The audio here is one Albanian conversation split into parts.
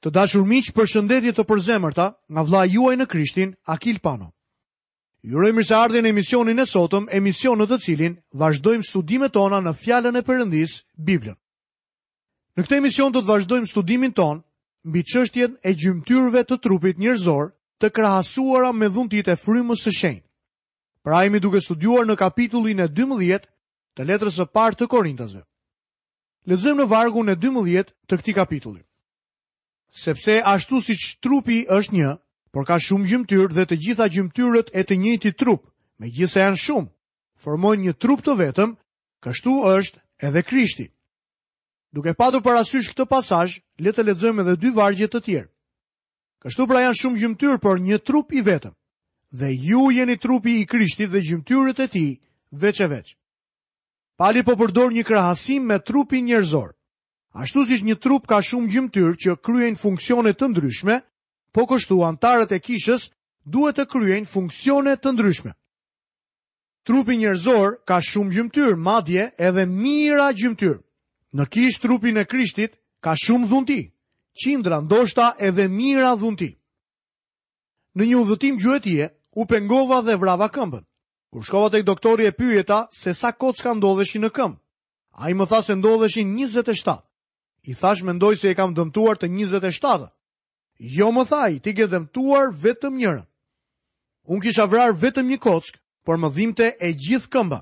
Të dashur miq, përshëndetje të përzemërta nga vëllai juaj në Krishtin, Akil Pano. Ju uroj mirëseardhje në emisionin e sotëm, emision në të cilin vazhdojmë studimet tona në Fjalën e Perëndisë, Biblën. Në këtë emision do të vazhdojmë studimin tonë mbi çështjen e gjymtyrëve të trupit njerëzor të krahasuara me dhuntitë e frymës së shenjtë. Pra jemi duke studiuar në kapitullin e 12 të letrës së parë të Korintasve. Lexojmë në vargun e 12 të këtij kapitulli. Sepse ashtu siç trupi është një, por ka shumë gjymtyrë dhe të gjitha gjymtyrët e të njëjtit trup, megjithëse janë shumë, formojnë një trup të vetëm, kështu është edhe Krishti. Duke patur parasysh këtë pasazh, le të lexojmë edhe dy vargje të tjerë. Kështu pra janë shumë gjymtyrë, por një trup i vetëm. Dhe ju jeni trupi i Krishtit dhe gjymtyrët e tij veç e veç. Pali po përdor një krahasim me trupin njerëzor. Ashtu siç një trup ka shumë gjymtyrë që kryejnë funksione të ndryshme, po kështu anëtarët e kishës duhet të kryejnë funksione të ndryshme. Trupi njerëzor ka shumë gjymtyrë, madje edhe mijëra gjymtyrë. Në kishë trupin e Krishtit ka shumë dhunti, qindra ndoshta edhe mijëra dhunti. Në një udhëtim gjuetie, u pengova dhe vrava këmbën. Kur shkova tek doktori e pyeta se sa kocka ndodheshin në këmbë. Ai më tha se ndodheshin 27. I thashë mendoj se i kam dëmtuar të 27. Jo më tha ai, ti ke dëmtuar vetëm njërën. Unë kisha vrarë vetëm një kockë, por më dhimte e gjithë këmba.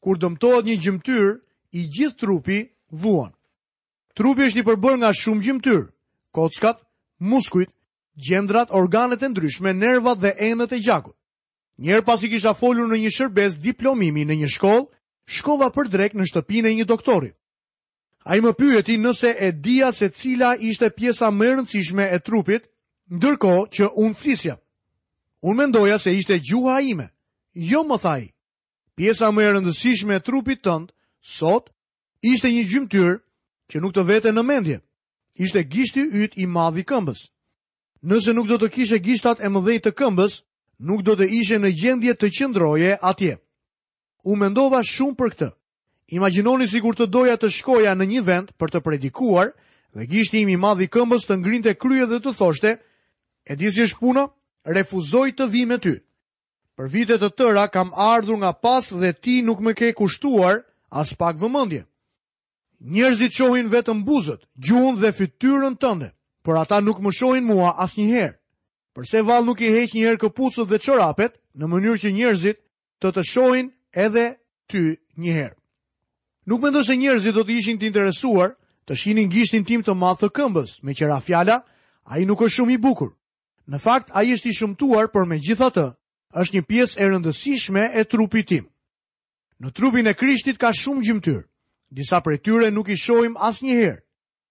Kur dëmtohet një gjymtyrë, i gjithë trupi vuan. Trupi është i përbërë nga shumë gjymtyrë, kockat, muskujt, gjëndrat, organet e ndryshme, nervat dhe enët e gjakut. Një herë pasi kisha folur në një shërbesë diplomimi në një shkollë, shkova për drekë në shtëpinë e një doktori. Ai më pyeti nëse e dija se cila ishte pjesa më e rëndësishme e trupit, ndërkohë që unë flisja. Unë mendoja se ishte gjuha ime. Jo më tha ai. Pjesa më e rëndësishme e trupit tënd sot ishte një gjymtyrë që nuk të vete në mendje. Ishte gishti yt i madh i këmbës. Nëse nuk do të kishe gishtat e mëdhenj të këmbës, nuk do të ishe në gjendje të qëndroje atje. U mendova shumë për këtë. Imagjinoni sikur të doja të shkoja në një vend për të predikuar dhe gishti im i madh i këmbës të ngrinte krye dhe të thoshte: "E di si është puna? Refuzoj të vij me ty." Për vite të tëra kam ardhur nga pas dhe ti nuk më ke kushtuar aspak vëmendje. Njerëzit shohin vetëm buzët, gjuhën dhe fytyrën tënde, por ata nuk më shohin mua asnjëherë. Përse vallë nuk i heq njëherë këpucët dhe çorapet, në mënyrë që njerëzit të të shohin edhe ty njëherë? Nuk mendoj se njerëzit do të ishin të interesuar të shihnin gishtin tim të madh të këmbës, meqë ra fjala, ai nuk është shumë i bukur. Në fakt, ai është i shëmtuar, por megjithatë, është një pjesë e rëndësishme e trupit tim. Në trupin e Krishtit ka shumë gjymtyrë. Disa prej tyre nuk i shohim asnjëherë.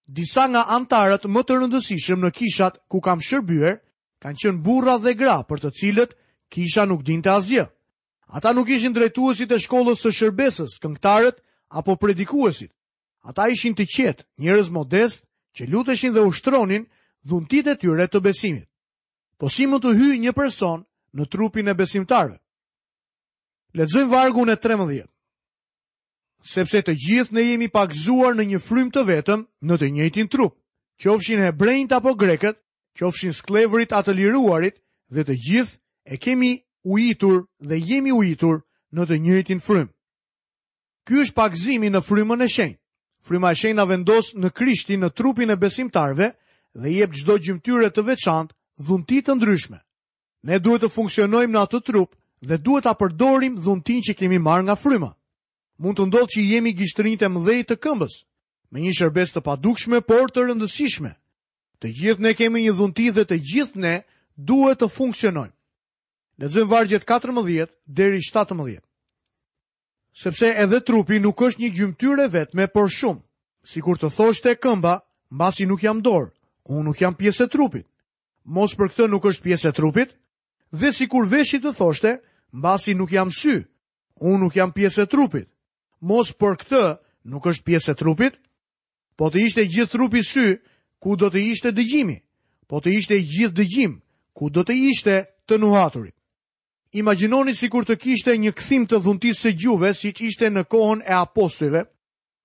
Disa nga anëtarët më të rëndësishëm në kishat ku kam shërbyer kanë qenë burra dhe gra për të cilët kisha nuk dinte asgjë. Ata nuk ishin drejtuesit e shkollës së shërbesës, këngëtarët apo predikuesit. Ata ishin të qetë, njerëz modestë që luteshin dhe ushtronin dhuntitë e tyre të besimit. Po si mund të hyjë një person në trupin e besimtarëve? Lexojmë vargun e 13. Sepse të gjithë ne jemi pakëzuar në një frymë të vetëm në të njëjtin trup, qofshin hebrenjtë apo grekët, qofshin skllevërit a të liruarit dhe të gjithë e kemi ujitur dhe jemi ujitur në të njëjtin frymë. Ky është pagëzimi në frymën e shenjtë. Fryma e shenjtë na vendos në Krishtin në trupin e besimtarëve dhe i jep çdo gjymtyre të veçantë dhunti të ndryshme. Ne duhet të funksionojmë në atë trup dhe duhet ta përdorim dhuntinë që kemi marrë nga fryma. Mund të ndodhë që jemi gishtërinjtë e mëdhenj të këmbës, me një shërbesë të padukshme por të rëndësishme. Të gjithë ne kemi një dhunti dhe të gjithë ne duhet të funksionojmë. Lexojmë vargjet 14 deri 17. Sepse edhe trupi nuk është një gjymtyrë e vetme por shumë. Sikur të thoshte këmba, mbasi nuk jam dorë, unë nuk jam pjesë e trupit. Mos për këtë nuk është pjesë e trupit? Dhe sikur veshi të thoshte, mbasi nuk jam sy, unë nuk jam pjesë e trupit. Mos për këtë nuk është pjesë e trupit? Po të ishte gjithë trupi sy, ku do të ishte dëgjimi? Po të ishte gjithë dëgjim, ku do të ishte të nuhaturit? Imagjinoni sikur të kishte një kthim të dhuntisë së gjuhëve siç ishte në kohën e apostujve,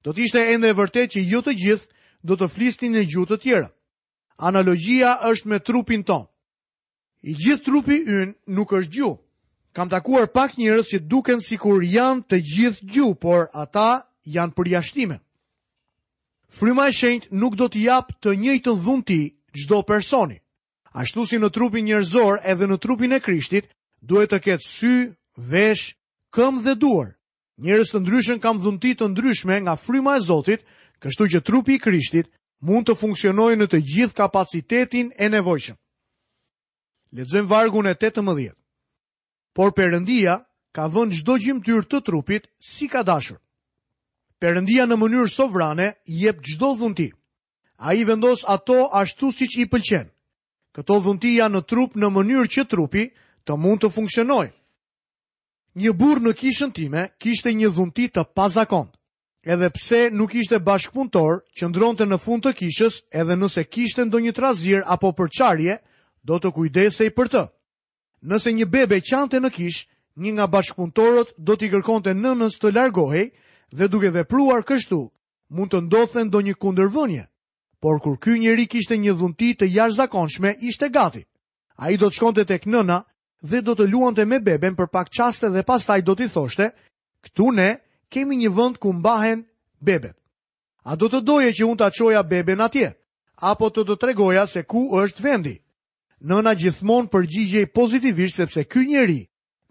do të ishte ende e vërtetë që jo të gjithë do të flisnin në gjuhë të tjera. Analogjia është me trupin tonë. I gjithë trupi ynë nuk është gjuhë. Kam takuar pak njerëz që duken sikur janë të gjithë gjuhë, por ata janë përjashtime. Fryma e shenjtë nuk do t'i japë të njëjtën dhunti çdo personi. Ashtu si në trupin njerëzor, edhe në trupin e Krishtit duhet të ketë sy, veshë, këmbë dhe duar. Njerëz të ndryshëm kanë dhunti të ndryshme nga fryma e Zotit, kështu që trupi i Krishtit mund të funksionojë në të gjithë kapacitetin e nevojshëm. Lexojmë vargun e 18. Por Perëndia ka vënë çdo gjymtyrë të trupit si ka dashur. Perëndia në mënyrë sovrane jep çdo dhunti. Ai vendos ato ashtu siç i pëlqen. Këto dhunti janë në trup në mënyrë që trupi të mund të funksionojë. Një burrë në kishën time kishte një dhunti të pazakontë. Edhe pse nuk ishte bashkëpunëtor, qëndronte në fund të kishës edhe nëse kishte ndonjë trazirë apo përçarje, do të kujdesej për të. Nëse një bebe qante në kishë, një nga bashkëpunëtorët do t'i kërkonte nënës të largohej dhe duke vepruar kështu, mund të ndodhte ndonjë kundërvënie. Por kur ky njeri kishte një dhunti të jashtëzakonshme, ishte gati. Ai do të shkonte tek nëna dhe do të luante me beben për pak çaste dhe pastaj do t'i thoshte, këtu ne kemi një vend ku mbahen bebet. A do të doje që unë ta çoja beben atje, apo të të tregoja se ku është vendi? Nëna gjithmonë përgjigjej pozitivisht sepse ky njeri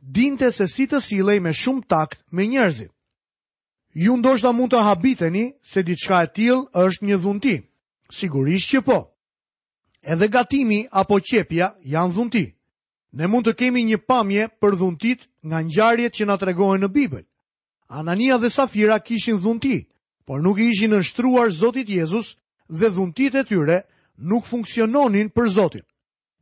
dinte se si të sillej me shumë takt me njerëzit. Ju ndoshta mund të habiteni se diçka e tillë është një dhunti. Sigurisht që po. Edhe gatimi apo qepja janë dhunti. Ne mund të kemi një pamje për dhuntitë nga ngjarjet që na tregohen në Bibël. Anania dhe Safira kishin dhunti, por nuk i ishin nënshtruar Zotit Jezus dhe dhuntitë e tyre nuk funksiononin për Zotin.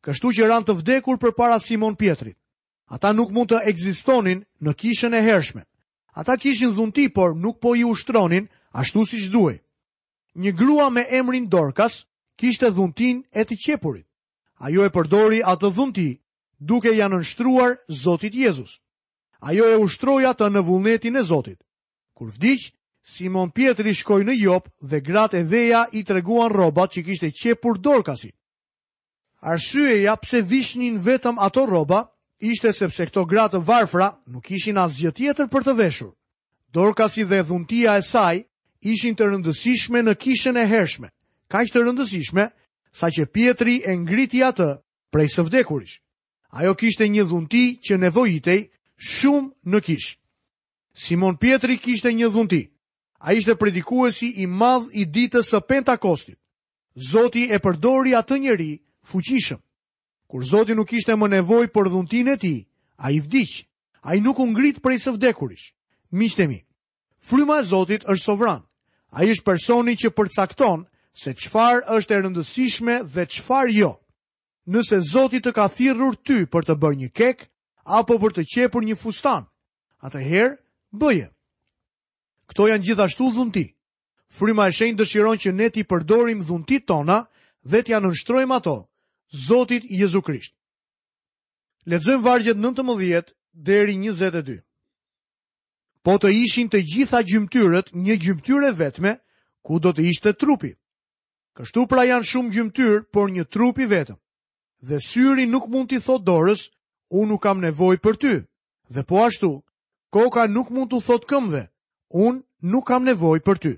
Kështu që ranë të vdekur përpara Simon Pjetrit. Ata nuk mund të ekzistonin në kishën e hershme. Ata kishin dhunti, por nuk po i ushtronin ashtu siç duhej. Një grua me emrin Dorkas kishte dhuntinë e të qepurit. Ajo e përdori atë dhunti duke ia nënshtruar Zotit Jezus. Ajo e ushtroi atë në vullnetin e Zotit. Kur vdiq, Simon Pjetri shkoi në Jopë dhe gratë e veja i treguan rrobat që kishte qepur Dorkasi. Arsyeja pse vishnin vetëm ato rroba ishte sepse këto gra të varfra nuk kishin asgjë tjetër për të veshur. Dorkasi dhe dhuntia e saj ishin të rëndësishme në kishën e hershme, kaq të rëndësishme saqë Pjetri e ngriti atë prej së vdekurish. Ajo kishte një dhunti që nevojitej shumë në kishë. Simon Pjetri kishte një dhunti. Ai ishte predikuesi i madh i ditës së Pentakostit. Zoti e përdori atë njeri fuqishëm. Kur Zoti nuk kishte më nevojë për dhuntinë e tij, ai vdiq. Ai nuk u ngrit prej së vdekurish. Miqtë e mi, fryma e Zotit është sovran. Ai është personi që përcakton se çfarë është e rëndësishme dhe çfarë jo. Nëse Zoti të ka thirrur ty për të bërë një kek apo për të qepur një fustan, atëherë bëje. Këto janë gjithashtu dhunti. Fryma e Shenjtë dëshiron që ne t'i përdorim dhuntitë tona dhe t'ia nënshtrojmë ato Zotit Jezu Krisht. Lexojmë vargjet 19 deri 22. Po të ishin të gjitha gjymtyrët një gjymtyrë e vetme, ku do të ishte trupi. Kështu pra janë shumë gjymtyrë, por një trup i vetëm. Dhe syri nuk mund t'i thotë dorës, unë nuk kam nevojë për ty, Dhe po ashtu, koka nuk mund t'u thotë këmbëve, unë nuk kam nevojë për ty.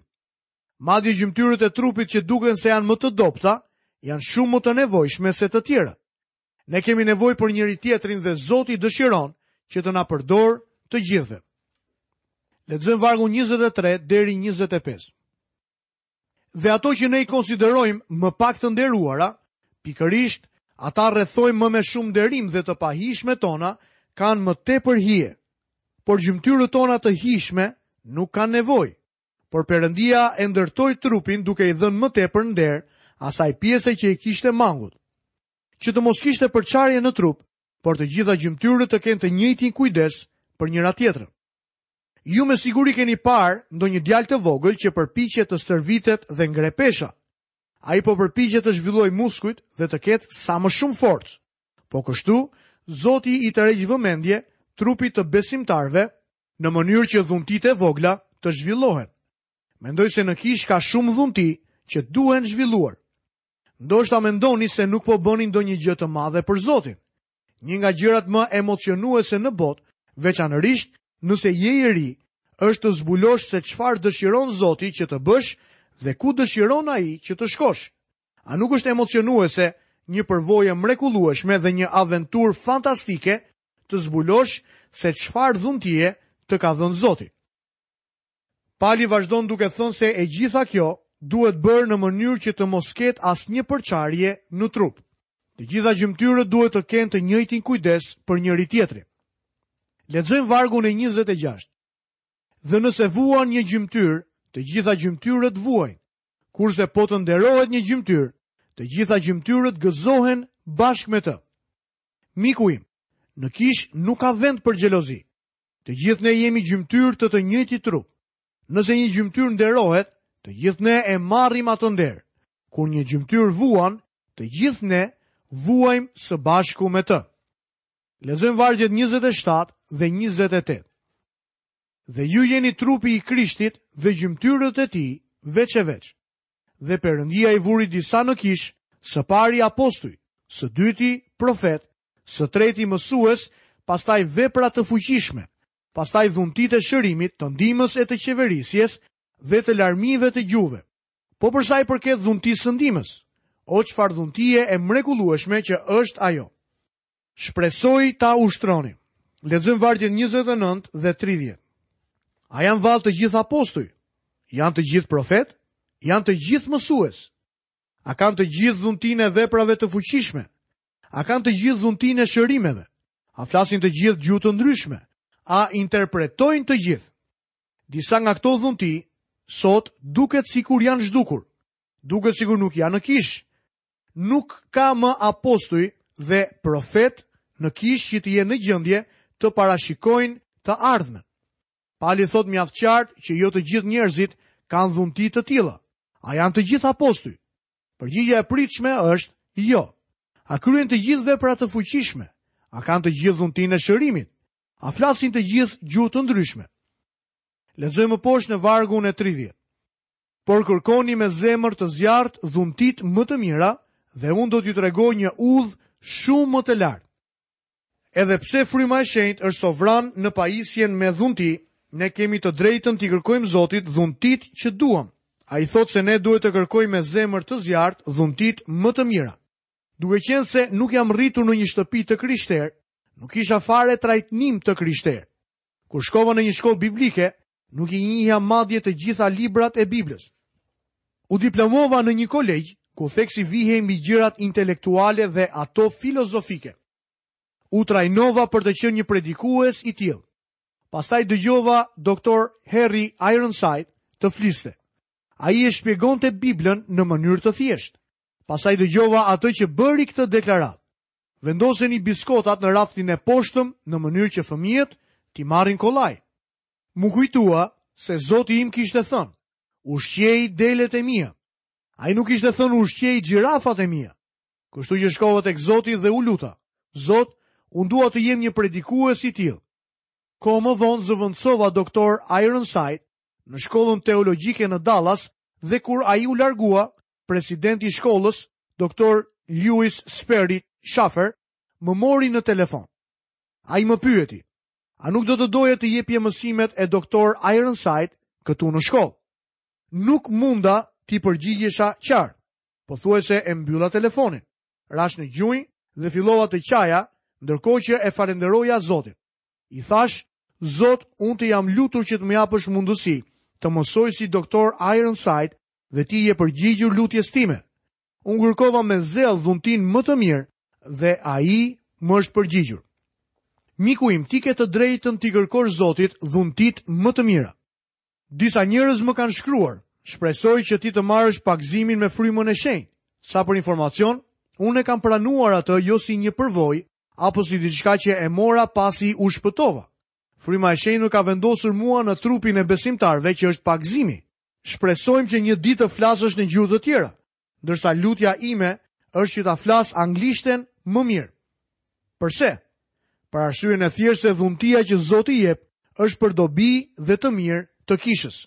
Madje gjymtyrët e trupit që duken se janë më të dobëta, janë shumë më të nevojshme se të tjera. Ne kemi nevojë për njëri-tjetrin dhe Zoti dëshiron që të na përdorë të gjithëve. Lexojmë vargun 23 deri 25. Dhe ato që ne i konsiderojmë më pak të nderuara, pikërisht ata rrethojmë më me shumë nderim dhe të pahijshmet tona kanë më tepër hije. Por gjymtyrët tona të hijshme nuk kanë nevojë. Por Perëndia e ndërtoi trupin duke i dhënë më tepër nder asaj pjese që e kishte mangut. Që të mos kishte përçarje në trup, por të gjitha gjymtyrët të kenë të njëjtin kujdes për njëra-tjetrën. Ju me siguri keni parë ndonjë djalë të vogël që përpiqet të stërvitet dhe ngre pesha. Ai po përpiqet të zhvillojë muskujt dhe të ketë sa më shumë forcë. Po kështu, Zoti i tërheq vëmendjen trupit të besimtarëve në mënyrë që dhuntitë e vogla të zhvillohen. Mendoj se në kishë ka shumë dhunti që duhen zhvilluar. Ndoshta mendoni se nuk po bëni ndonjë gjë të madhe për Zotin. Një nga gjërat më emocionuese në botë, veçanërisht nëse je i ri, është të zbulosh se çfarë dëshiron Zoti që të bësh dhe ku dëshiron ai që të shkosh. A nuk është emocionuese një përvojë e mrekullueshme dhe një aventurë fantastike të zbulosh se çfarë dhuntie të ka dhënë Zoti? Pali vazhdon duke thënë se e gjitha kjo duhet bërë në mënyrë që të mos ketë asnjë përçarje në trup. Të gjitha gjymtyrët duhet të kenë të njëjtin kujdes për njëri-tjetrin. Lexojmë vargun e njëzet e gjashtë. Dhe nëse vuan një gjymtyrë, të gjitha gjymtyrët vuajnë. Kurse po të nderohet një gjymtyrë, të gjitha gjymtyrët gëzohen bashkë me të. Miku im, në kishë nuk ka vend për xhelozi. Të gjithë ne jemi gjymtyrë të të njëjtit trup. Nëse një gjymtyrë nderohet, të gjithë ne e marrim atë nder. Kur një gjymtyrë vuan, të gjithë ne vuajmë së bashku me të. Lexojmë vargjet 27 dhe 28. Dhe ju jeni trupi i Krishtit dhe gjymtyrët e tij veç e veç. Dhe Perëndia i vuri disa në kishë, së pari apostuj, së dyti profetë, së treti mësues, pastaj vepra të fuqishme, pastaj dhuntitë e shërimit, të ndihmës e të qeverisjes dhe të larmive të gjuhëve. Po për sa i përket dhuntisë së ndihmës, o çfarë dhuntie e mrekullueshme që është ajo! Shpresoj ta ushtroni. Lexojmë vargjet 29 dhe 30. A janë vallë të gjithë apostuj? Janë të gjithë profetë? Janë të gjithë mësues? A kanë të gjithë dhuntinë e veprave të fuqishme? A kanë të gjithë dhuntinë e shërimeve? A flasin të gjithë gjuhë të ndryshme? A interpretojnë të gjithë? Disa nga këto dhunti sot duket sikur janë zhdukur. Duket sikur nuk janë në kishë. Nuk ka më apostuj dhe profetë në kishë që të jenë në gjendje të parashikojnë të ardhmen. Pali thotë mjaft qartë që jo të gjithë njerëzit kanë dhunti të tilla. A janë të gjithë apostuj? Përgjigja e pritshme është jo. A kryejnë të gjithë vepra të fuqishme? A kanë të gjithë dhuntinë e shërimit? A flasin të gjithë gjuhë të ndryshme? Lexojmë poshtë në vargun e 30. Por kërkoni me zemër të zjarrtë dhuntitë më të mira dhe unë do t'ju tregoj një udhë shumë më të lartë. Edhe pse Fryma e Shenjtë është sovran në pajisjen me dhunti, ne kemi të drejtën t'i kërkojmë Zotit dhuntitë që duam. Ai thotë se ne duhet të kërkojmë me zemër të zjarrtë dhuntitë më të mira. Duke qenë se nuk jam rritur në një shtëpi të krishterë, nuk kisha fare trajnim të krishterë. Kur shkova në një shkollë biblike, Nuk i njihja madje të gjitha librat e Biblës. U diplomova në një kolegj ku theksi vihej mbi gjërat intelektuale dhe ato filozofike. U trajnova për të qenë një predikues i tillë. Pastaj dëgjova doktor Harry Ironside të fliste. Ai e shpjegonte Biblën në mënyrë të thjeshtë. Pastaj dëgjova atë që bëri këtë deklaratë. Vendoseni biskotat në raftin e poshtëm në mënyrë që fëmijët t'i marrin kollaj. M'u kujtua se Zoti im kishte thënë, Ushqeji delet e mia. Ai nuk kishte thënë ushqeji xhirafat e mia. Kështu që shkova tek Zoti dhe u luta, Zot, unë dua të jem një predikues i tillë. Kohë më vonë zëvendësova Doktor Ironside në Shkollën Teologjike në Dallas dhe kur ai u largua, presidenti i shkollës, Doktor Lewis Sperry Chafer, më mori në telefon. Ai më pyeti, A nuk do të doje të jepje mësimet e doktor Ironside këtu në shkollë? Nuk munda t'i përgjigjesha qartë. Pothuajse e mbylla telefonin. Rashë në gjunjë dhe fillova të qaja, ndërkohë që e falënderoja Zotin. I thashë, Zot, unë t'u jam lutur që të më japësh mundësi të mësoj si doktor Ironside dhe ti i je përgjigjur lutjes time. Unë kërkova me zell dhuntinë më të mirë dhe ai më është përgjigjur. Miku im, ti ke të drejtën t'i kërkosh Zotit dhuntitë më të mira. Disa njerëz më kanë shkruar, shpresoj që ti të marrësh pagëzimin me frymën e shenjtë. Sa për informacion, unë e kam pranuar atë jo si një përvojë apo si diçka që e mora pasi u shpëtova. Fryma e shenjtë më ka vendosur mua në trupin e besimtarëve që është pagëzimi. Shpresojmë që një ditë të flasësh në gjuhë të tjera, ndërsa lutja ime është që ta flas anglishten më mirë. Përse? Për arsyen e thjeshtë se dhuntia që Zoti jep është për dobi dhe të mirë të kishës.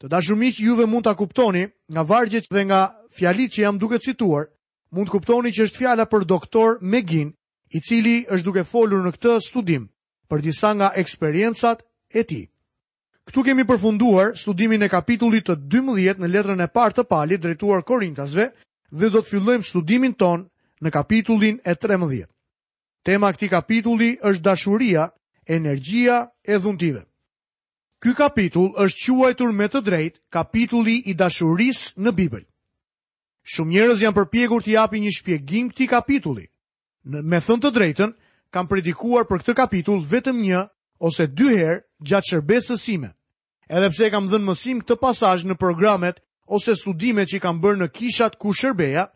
Të dashur miq, juve mund ta kuptoni nga vargjet dhe nga fjalitë që jam duke cituar, mund të kuptoni që është fjala për doktor Megin, i cili është duke folur në këtë studim për disa nga eksperiencat e tij. Këtu kemi përfunduar studimin e kapitullit të dymbëdhjetë në letrën e parë të Palit drejtuar Korintasve dhe do të fillojmë studimin tonë në kapitullin e trembëdhjetë. Tema e këtij kapitulli është dashuria, energjia e dhuntive. Ky kapitull është quajtur me të drejtë kapitulli i dashurisë në Bibël. Shumë njerëz janë përpjekur t'i japin një shpjegim këtij kapitulli, Në me thënë të drejtën, kam predikuar për këtë kapitull vetëm një ose dy herë gjatë shërbesës sime. Edhe pse e kam dhënë mësim këtë pasazh në programet ose studimet që kam bërë në kishat ku shërbeja,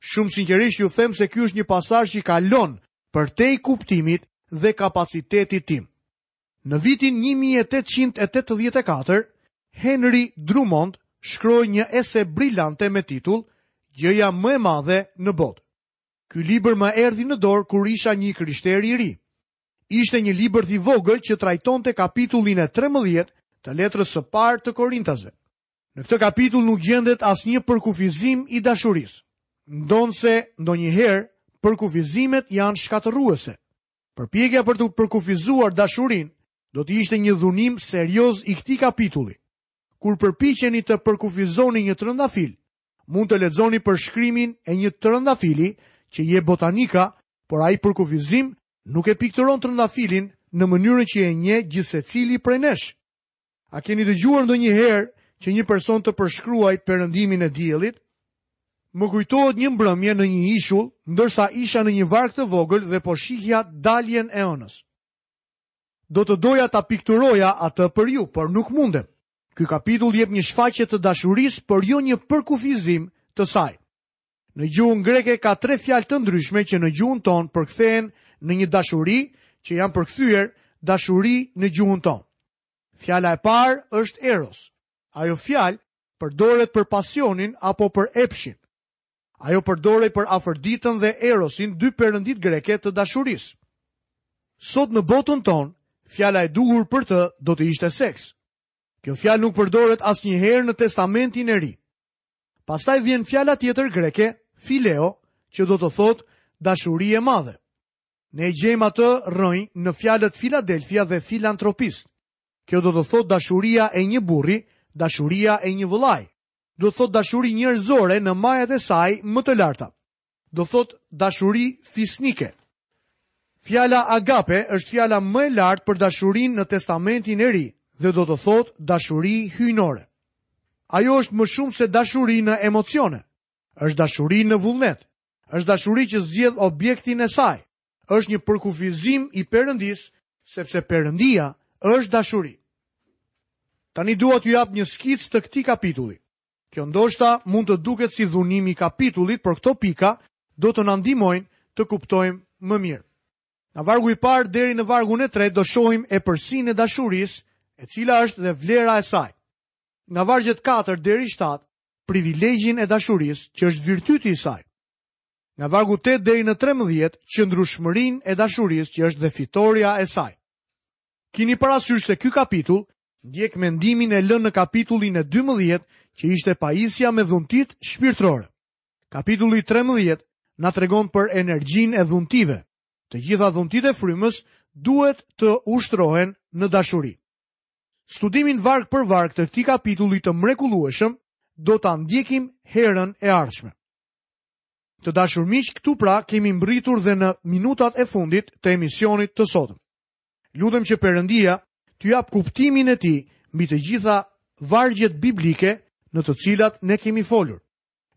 shumë sinqerisht ju them se ky është një pasazh që kalon përtej kuptimit dhe kapacitetit tim. Në vitin 1884, Henry Drummond shkroi një ese brilante me titull Gjëja më e madhe në botë. Ky libër më erdhi në dorë kur isha një krishterë i ri. Ishte një libërth i vogël që trajtonte kapitullin e trembëdhjetë të letrës së parë të Korintasve. Në këtë kapitull nuk gjendet asnjë përkufizim i dashurisë. Ndonëse ndonjëherë përkufizimet janë shkatërruese. Përpjekja për të përkufizuar dashurinë do të ishte një dhunim serioz i këtij kapitulli. Kur përpiqeni të përkufizoni një trëndafil, Mund të lexoni përshkrimin e një trëndafili që jep botanika, por ai përkufizim nuk e pikturon trëndafilin në mënyrën që e njeh gjithsecili prej nesh. A keni dëgjuar ndonjëherë që një person të përshkruajë perëndimin e diellit? Më kujtohet një mbrëmje në një ishull, ndërsa isha në një varkë të vogël dhe po shihja daljen e hënës. Do të doja ta pikturoja atë për ju, por nuk mundem. Ky kapitull jep një shfaqje të dashurisë, por jo një përkufizim të saj. Në gjuhën greke ka tre fjalë të ndryshme që në gjuhën tonë përkthehen në një dashuri që janë përkthyer dashuri në gjuhën tonë. Fjala e parë është eros. Ajo fjalë përdoret për pasionin apo për epshin. Ajo përdorej për Afërditën dhe Erosin, dy perënditë greke të dashurisë. Sot në botën tonë, fjala e duhur për të do të ishte seks. Kjo fjalë nuk përdoret asnjëherë në Testamentin e Ri. Pastaj vjen fjala tjetër greke, fileo, që do të thotë dashuri e madhe. Ne e gjejmë atë rrënjë në fjalët Filadelfia dhe filantropist. Kjo do të thotë dashuria e një burri, dashuria e një vëllai. Do të thotë dashuri njerëzore në majat e saj më të larta. Do të thotë dashuri fisnike. Fjala agape është fjala më e lartë për dashurinë në Testamentin e Ri dhe do të thotë dashuri hyjnore. Ajo është më shumë se dashuri në emocione. Është dashuri në vullnet. Është dashuri që zgjedh objektin e saj, është një përkufizim i Perëndisë, sepse Perëndia është dashuri. Tani dua t'ju jap një skicë të këtij kapitulli. Kjo ndoshta mund të duket si dhunim i kapitullit, por këto pika do të na ndihmojnë të kuptojmë më mirë. Nga vargu i parë deri në vargun e tretë do shohim epërsinë e dashurisë, e cila është dhe vlera e saj. Nga vargjet 4 deri 7, privilegjin e dashurisë që është virtyti i saj. nga vargu tetë deri në trembëdhjetë, qëndrueshmërinë e dashurisë që është dhe fitorja e saj. Kini parasysh se ky kapitull ndjek mendimin e lënë në kapitullin e dymbëdhjetë, që ishte pajisja me dhuntitë shpirtërore. Kapitulli trembëdhjetë na tregon për energjinë e dhuntive. Të gjitha dhuntitë e frymës duhet të ushtrohen në dashuri. Studimin varg për varg të këtij kapitulli të mrekullueshëm do ta ndjekim herën e ardhshme. Të dashur miq, këtu pra kemi mbërritur dhe në minutat e fundit të emisionit të sotëm. Lutem që Perëndia t'ju japë kuptimin e tij mbi të gjitha vargjet biblike në të cilat ne kemi folur.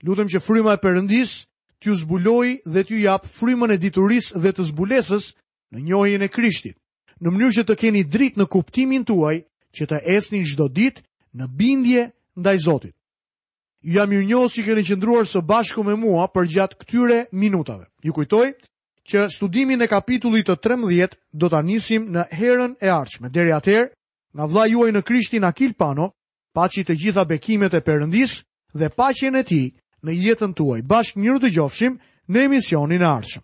Lutem që fryma e Perëndisë t'ju zbulojë dhe t'ju japë frymën e diturisë dhe të zbulesës në njohjen e Krishtit, në mënyrë që të keni dritë në kuptimin tuaj që të ecni çdo ditë në bindje ndaj Zotit. Ju jam mirënjohës që keni qëndruar së bashku me mua përgjatë këtyre minutave. Ju kujtoj që studimin e kapitullit të 13 do ta nisim në herën e ardhshme. Deri atëherë, nga vëllai juaj në Krishtin Akil Pano, paçi të gjitha bekimet e Perëndisë dhe paqen e tij në jetën tuaj. Bashkë mirudëgjofshim në emisionin e ardhshëm.